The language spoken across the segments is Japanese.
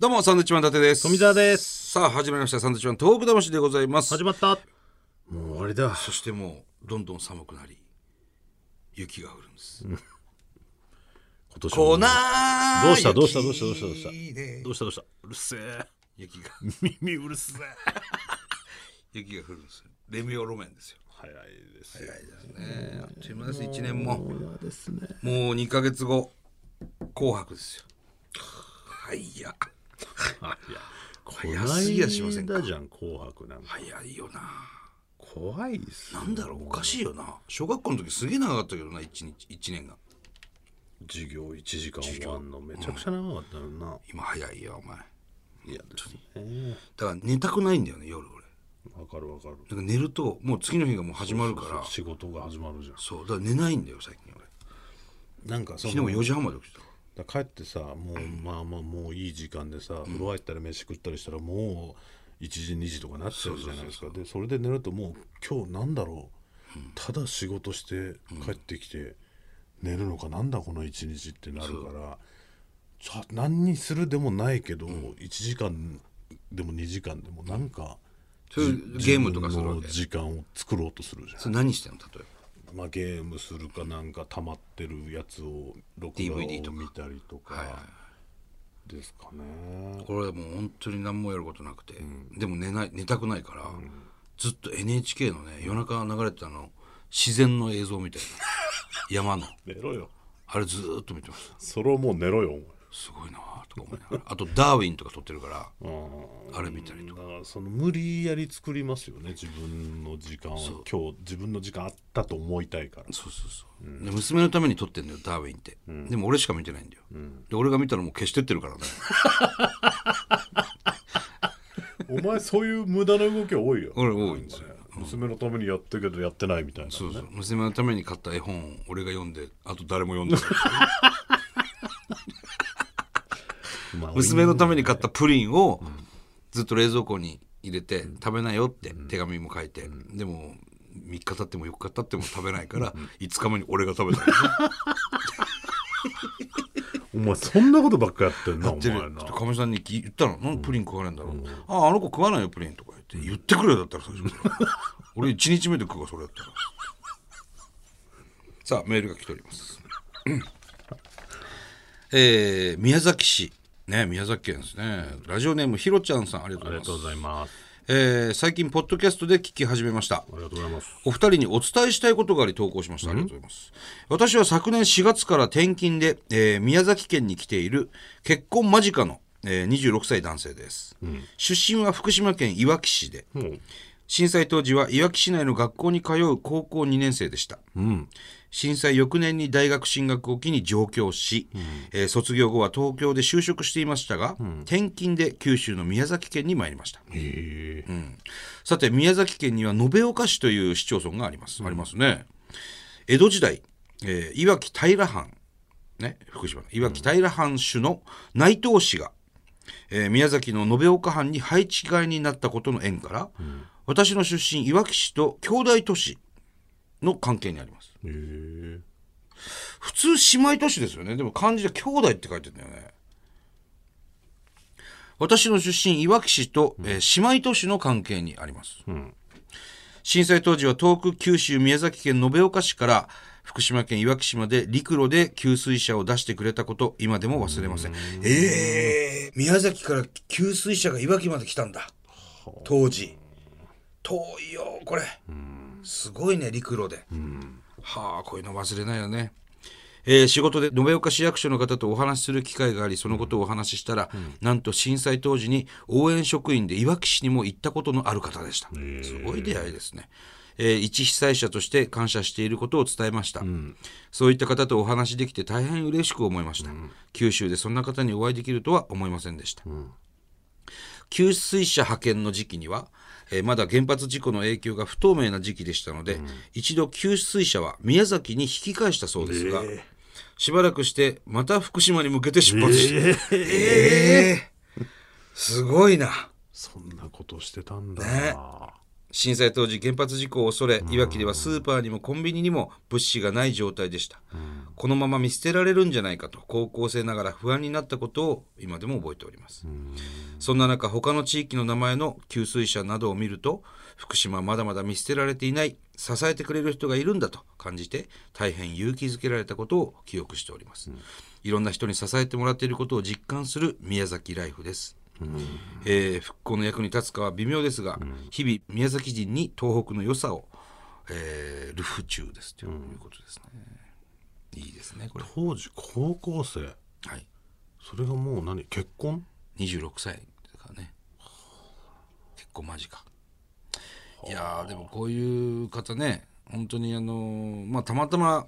どうもサンドウィッチマン伊達です。富澤です。さあ始まりました。サンドウィッチマントーク魂でございます。始まった。もう終わりだ。そしてもうどんどん寒くなり雪が降るんです、今年も粉どうしたどうした？どうした？どうした？どうした？雪どうした？どうした？うるせえ。雪が。耳うるせえ。雪が降るんですよ。レミオロメンですよ。早いですよ。ね。あっという間です。1年も。もう2ヶ月後紅白ですよ。はいやあ いや早すぎやしませんかじゃん紅白なんか。早いよな。怖いっすよ。なんだろうおかしいよな。小学校の時すげえ長かったけどな 1, 日一年が。授業1時間終わんの。めちゃくちゃ長かったよな、今早いよお前。嫌ですねだから寝たくないんだよね夜俺。わかるわかる。なんか寝るともう次の日がもう始まるから。仕事が始まるじゃん。そうだから寝ないんだよ最近俺。なんかそ昨日も4時半まで起きてた。わだ帰ってさもう、まあまあもういい時間でさ、風呂入ったり飯食ったりしたらもう1時2時とかなっちゃうじゃないですか。でそれで寝るともう今日なんだろう、ただ仕事して帰ってきて寝るのかなんだこの一日ってなるからじゃあ何にするでもないけど、1時間でも2時間でもなんか、そういうゲームとかするわけ？時間を作ろうとするじゃん。それ何してんの？例えばまあ、ゲームするかなんか溜まってるやつを録画を見たりとかですかね、これはもう本当に何もやることなくて、でも寝ない寝たくないから、ずっと NHK のね夜中流れてたの自然の映像みたいな。山の。寝ろよ。あれずーっと見てました。それをもう寝ろよすごいなとか思いながら。あとダーウィンとか撮ってるからあれ見たりとか。だからその無理やり作りますよね自分の時間を。今日自分の時間あったと思いたいから。そうそうそう、で娘のために撮ってんだよダーウィンって、でも俺しか見てないんだよ、で俺が見たらもう消してってるからね。お前そういう無駄な動き多いよ。俺多いんですよ。娘のためにやってるけどやってないみたいな、ね、そうそう。娘のために買った絵本を俺が読んであと誰も読んでない。ま あ娘のために買ったプリンをずっと冷蔵庫に入れて食べなよって手紙も書いて、でも3日経っても4日経っても食べないから5日目に俺が食べたの お前そんなことばっかやってんな おで前な。かみさんに言ったの「なんでプリン食わないんだろう、あああの子食わないよプリン」とか言って。言ってくれよだったら最初 俺1日目で食うわそれやったら。さあメールが来ております。えー宮崎市ね宮崎県ですね。ラジオネームひろちゃんさんありがとうございます。ありがとうございます。えー最近ポッドキャストで聞き始めました。ありがとうございます。お二人にお伝えしたいことがあり投稿しました。ありがとうございます。私は昨年4月から転勤で、えー宮崎県に来ている結婚間近の、えー26歳男性です、出身は福島県いわき市で、うん。震災当時はいわき市内の学校に通う高校2年生でした。うん震災翌年に大学進学を機に上京し、えー卒業後は東京で就職していましたが、転勤で九州の宮崎県に参りました。へえ。さて宮崎県には延岡市という市町村があります、ありますね。江戸時代、えー、いわき平藩ね福島のいわき平藩主の内藤氏が、えー宮崎の延岡藩に配置換えになったことの縁から、私の出身いわき市と兄弟都市の関係にあります。普通姉妹都市ですよね。でも漢字で兄弟って書いてるんだよね。私の出身いわき市と、えー姉妹都市の関係にあります、震災当時は遠く九州宮崎県延岡市から福島県いわき市まで陸路で給水車を出してくれたこと今でも忘れません。ええ宮崎から給水車がいわきまで来たんだ。当時。遠いよこれすごいね陸路で、はあこういうの忘れないよね。えー仕事で延岡市役所の方とお話しする機会がありそのことをお話ししたら、なんと震災当時に応援職員でいわき市にも行ったことのある方でした。すごい出会いですね、えー一被災者として感謝していることを伝えました、そういった方とお話しできて大変嬉しく思いました、九州でそんな方にお会いできるとは思いませんでした、給水車派遣の時期には、えーまだ原発事故の影響が不透明な時期でしたので、一度給水車は宮崎に引き返したそうですが、しばらくしてまた福島に向けて出発して、えー。すごいな。そんなことしてたんだ、ね震災当時原発事故を恐れいわきではスーパーにもコンビニにも物資がない状態でした、このまま見捨てられるんじゃないかと高校生ながら不安になったことを今でも覚えております、そんな中他の地域の名前の給水車などを見ると福島はまだまだ見捨てられていない支えてくれる人がいるんだと感じて大変勇気づけられたことを記憶しております、いろんな人に支えてもらっていることを実感する宮崎ライフですえー復興の役に立つかは微妙ですが、日々宮崎人に東北の良さを、えー、ルフ中ですということですね。いいですねこれ。当時高校生はい。それがもう何？結婚？26歳ですからね。結構間近。いやーでもこういう方ね本当にあのーまあたまたま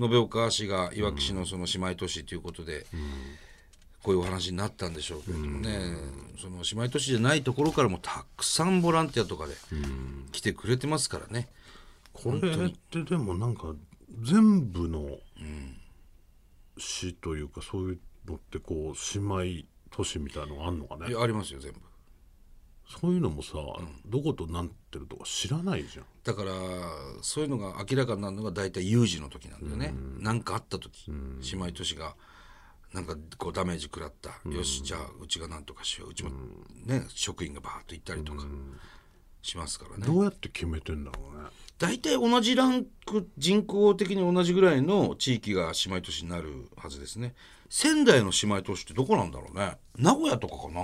延岡市がいわき市のその姉妹都市ということで、こういうお話になったんでしょうけれどもね、その姉妹都市じゃないところからもたくさんボランティアとかで来てくれてますからね。これってでもなんか全部の市というかそういうのってこう姉妹都市みたいのがあんのかね？いやありますよ全部。そういうのもさ、どことなってるとか知らないじゃん。だからそういうのが明らかになるのが大体有事の時なんだよね。何、かあった時、姉妹都市がなんかこうダメージ食らった、よしじゃあうちが何とかしよう。うちもね、職員がバーッと行ったりとかしますからね。どうやって決めてんだろうね。大体同じランク人口的に同じぐらいの地域が姉妹都市になるはずですね。仙台の姉妹都市ってどこなんだろうね。名古屋とかかな。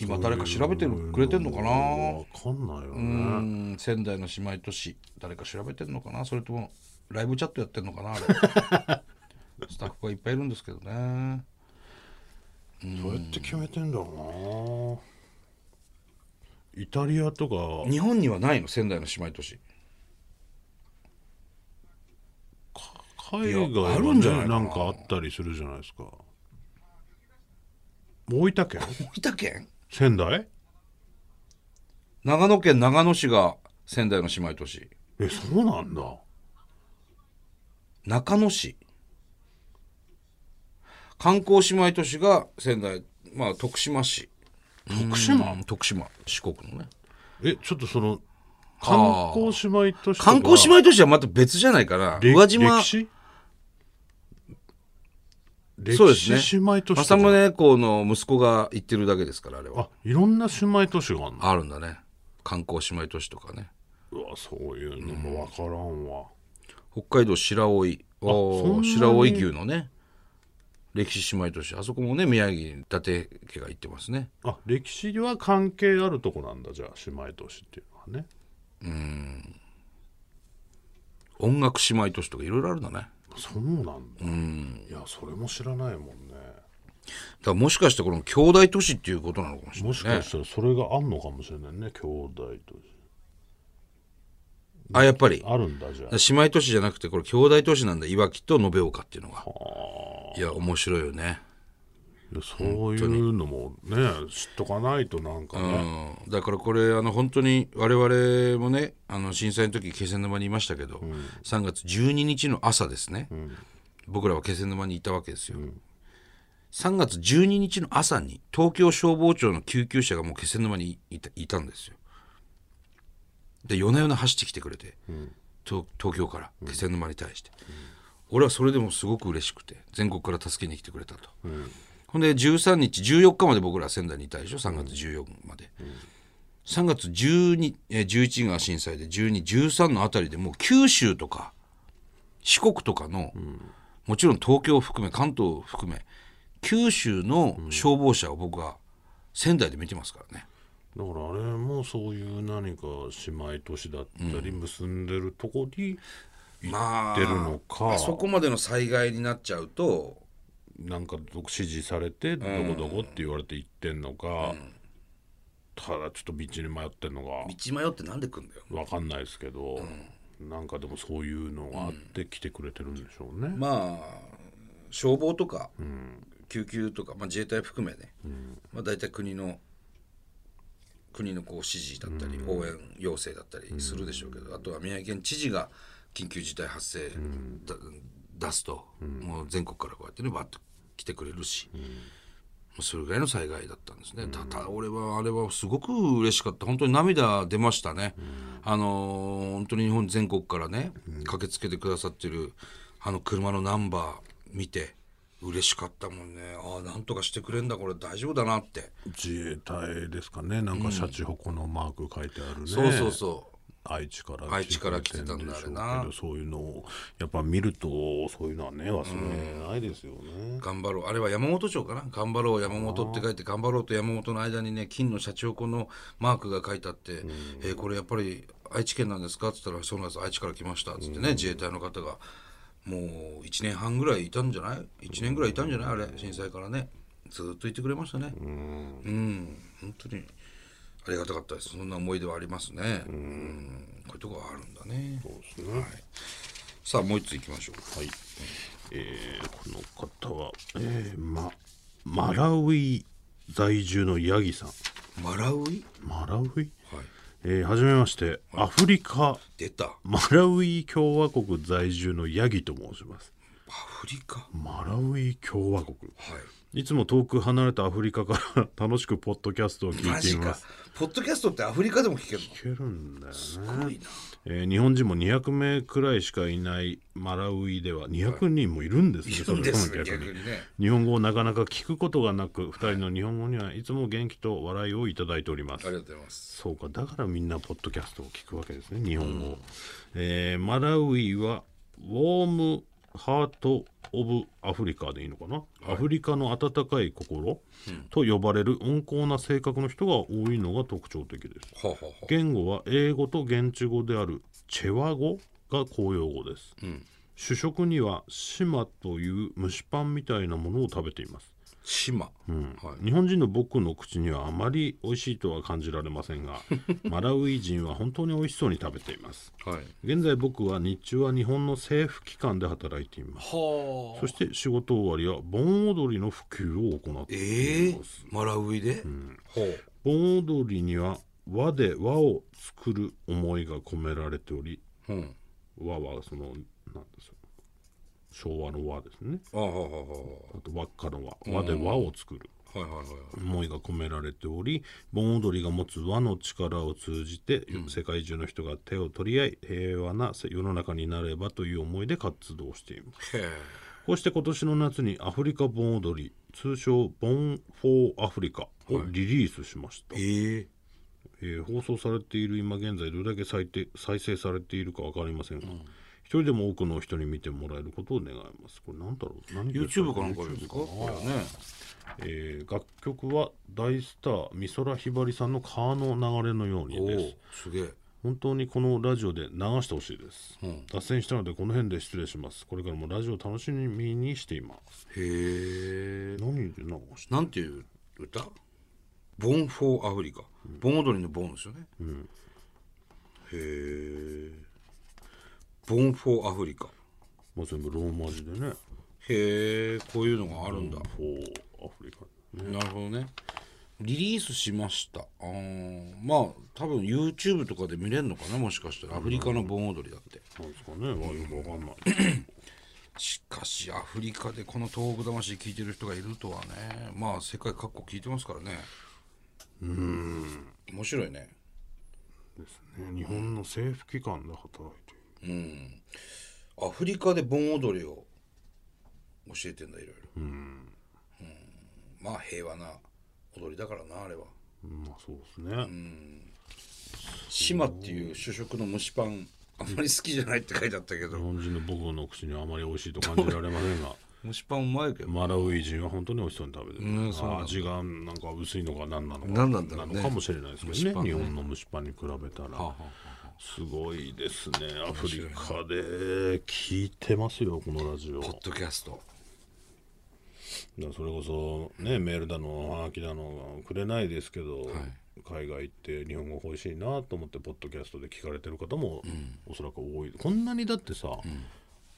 今誰か調べてるくれてんのかな。わかんないようね、ん仙台の姉妹都市。誰か調べてんのかな。それともライブチャットやってんのかなあれ スタッフがいっぱいいるんですけどね。どうやって決めてんだろうな。イタリアとか。日本にはないの？仙台の姉妹都市。海外いやあはるんじゃないなんかあったりするじゃないですか。大分県？大分県？仙台？長野県長野市が仙台の姉妹都市。えそうなんだ。中野市観光姉妹都市が仙台まあ徳島市。徳島？うん。徳島四国のね。えちょっとその観光姉妹都市観光姉妹都市はまた別じゃないかなれ宇和島。歴史？そうですね。姉妹都市と政か宗公の息子が行ってるだけですからあれは。あいろんな姉妹都市があるの？あるんだね。観光姉妹都市とかね。うわそういうのもわからんわ、北海道白老白老牛のね歴史姉妹都市あそこもね宮城に伊達家が行ってますね。あ歴史は関係あるとこなんだじゃあ姉妹都市っていうのはね。音楽姉妹都市とかいろいろあるんだね。そうなんだ、いやそれも知らないもんね。らもしかしてこの兄弟都市っていうことなのかもしれない、ね、もしかしたらそれがあんのかもしれないね兄弟都市。あやっぱり。あるんだじゃあ。姉妹都市じゃなくてこれ兄弟都市なんだいわきと延岡っていうのがいや面白いよね。そういうのもね知っとかないとなんかね、うん、だからこれあの本当に我々もねあの震災の時気仙沼にいましたけど、3月12日の朝ですね、僕らは気仙沼にいたわけですよ、3月12日の朝に東京消防庁の救急車がもう気仙沼にいたいたんですよ。で夜な夜な走ってきてくれて、東東京から気仙沼に対して、俺はそれでもすごく嬉しくて全国から助けに来てくれたと、ほんで13日14日まで僕ら仙台にいたでしょ？3月14まで、3月12えー11が震災で1213のあたりでもう九州とか四国とかの、もちろん東京を含め関東を含め九州の消防車を僕は仙台で見てますからね、だからあれもそういう何か姉妹都市だったり結んでるとこにまあ出るのか、あそこまでの災害になっちゃうとなんか指示されてどこどこって言われて行ってんのか、ただちょっと道に迷ってんのか道迷ってなんで来んだよ。わかんないですけど、なんかでもそういうのがあって来てくれてるんでしょうね。まあ消防とか、救急とか、まあ、自衛隊含めね、まあ、大体国の国のこう指示だったり、応援要請だったりするでしょうけど、あとは宮城県知事が緊急事態発生だ、出すと、もう全国からこうやってねバッと来てくれるし、それぐらいの災害だったんですね、ただ俺はあれはすごく嬉しかった。本当に涙出ましたね、あのー本当に日本全国からね、駆けつけてくださってるあの車のナンバー見て嬉しかったもんね。ああなんとかしてくれんだこれ大丈夫だなって、自衛隊ですかね。なんかシャチホコのマーク書いてあるね、そうそうそう愛知から愛知から来てたんだそういうのをやっぱ見るとそういうのはね忘れないですよね、頑張ろう。あれは山本町かな？頑張ろう山本って書いて頑張ろうと山本の間にね金のシャチホコのマークが書いてあって、えーこれやっぱり愛知県なんですか?」っつったら「そうなんです。愛知から来ました」っつってね、自衛隊の方がもう1年半ぐらいいたんじゃない？1年ぐらいいたんじゃない？あれ震災からね。ずっといてくれましたね。うん。本当にありがたかったです。そんな思い出はありますね。うん。こういうとこがあるんだね。そうですね、さあもう一ついきましょう。はい、えーこの方は、えーま、マラウイ在住のヤギさん。マラウイ？マラウイ、はい。えーはじめまして。アフリカ。出た。マラウイ共和国在住のヤギと申します。アフリカ？マラウイ共和国。はいいつも遠く離れたアフリカから楽しくポッドキャストを聞いています。ポッドキャストってアフリカでも聞けるの？聞けるんだよすね。ごいな。えー日本人も200名くらいしかいないマラウイでは200人もいるんですね、いるんですそれ逆にね。日本語をなかなか聞くことがなく2人の日本語にはいつも元気と笑いをいただいておりますありがとうございます。そうかだからみんなポッドキャストを聞くわけですね日本語、えーマラウイはウォームハート・オブ・アフリカでいいのかな、アフリカの温かい心と呼ばれる温厚な性格の人が多いのが特徴的です。はあ、はあはあ、言語は英語と現地語であるチェワ語が公用語です、主食にはシマという蒸しパンみたいなものを食べています島、はい。日本人の僕の口にはあまり美味しいとは感じられませんが マラウイ人は本当に美味しそうに食べています。はい。現在僕は日中は日本の政府機関で働いています。はそして仕事終わりは盆踊りの普及を行ってええいます、マラウイで、ほう。盆踊りには和で和を作る思いが込められておりうん。和はそのなんですよ昭和の和ですね。あと輪っかの和。和で和を作る。はいはいはい。思いが込められており盆踊りが持つ和の力を通じて、世界中の人が手を取り合い平和な世の中になればという思いで活動しています。こうして今年の夏にアフリカ盆踊り通称ボン・フォー・アフリカをリリースしました、ええ。えー放送されている今現在どれだけ再生再生されているか分かりませんが、一人でも多くの人に見てもらえることを願います。これなんだろう？何 YouTube かなんかですか？れね。えー楽曲は大スター美空ひばりさんの川の流れのようにです。すげえ。本当にこのラジオで流してほしいです、脱線したのでこの辺で失礼します。これからもラジオを楽しみにしています。へえ。何で流してなんていう歌？ボン・フォー・アフリカ。盆踊りのボンですよね。へえ。ボン・フォー・アフリカ。まあ、全部ローマ字でね。へえ、こういうのがあるんだ。フォーアフリカ。なるほどね。リリースしました。あーまあ多分 YouTube とかで見れるのかなもしかしたら。アフリカの盆踊りだって。なんですかね、まあ、よくわかんない。しかしアフリカでこの東北魂聞いてる人がいるとはね。まあ世界各国聞いてますからね。うん。面白いね。ですね。日本の政府機関で働いているアフリカで盆踊りを教えてんだいろいろ。うん。まあ平和な踊りだからなあれは。まあそうですね、島っていう主食の蒸しパンあんまり好きじゃないって書いてあったけど。日本人の僕の口にはあまり美味しいと感じられませんが。蒸しパンうまいけど。マラウイ人は本当に美味しそうに食べてる、うんそう味がなんか薄いのか何なのか。何なんだろうね。なのかもしれないですけどね。ね。日本の蒸しパンに比べたら、はあはすごいですね。アフリカで聞いてますよこのラジオ。ポッドキャスト。だそれこそねメールだのはがきだのくれないですけど、海外行って日本語欲しいなと思ってポッドキャストで聞かれてる方も、おそらく多い。こんなにだってさ、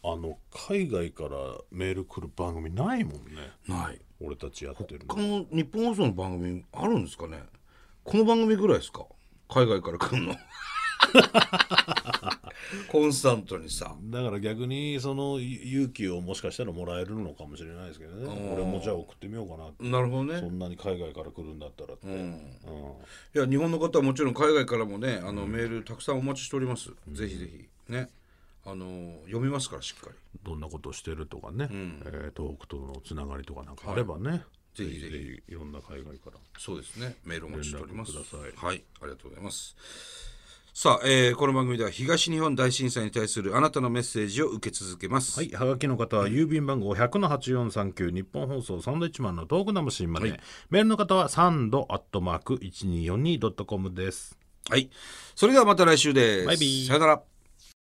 あの海外からメール来る番組ないもんね。ない。俺たちやってるの。他の日本放送の番組あるんですかね？この番組ぐらいですか？海外から来るの コンスタントにさ。だから逆にその勇気をもしかしたらもらえるのかもしれないですけどね。俺もじゃあ送ってみようかなって。なるほどね。そんなに海外から来るんだったらって、うん。いや日本の方はもちろん海外からもねあの、メールたくさんお待ちしております、ぜひぜひ。ね。あの読みますからしっかり。どんなことしてるとかね、えー東北とのつながりとかなんかあればね、ぜひぜひ。ひいろんな海外から。そうですね。メールお待ちしております。はい。ありがとうございますさあ、えーこの番組では東日本大震災に対するあなたのメッセージを受け続けます、はい、はがきの方は郵便番号100-8439日本放送サンドイッチマンのトークナムシンまで、メールの方はサンドアットマーク 1242.com です。はい、それではまた来週です。バイビー。さよなら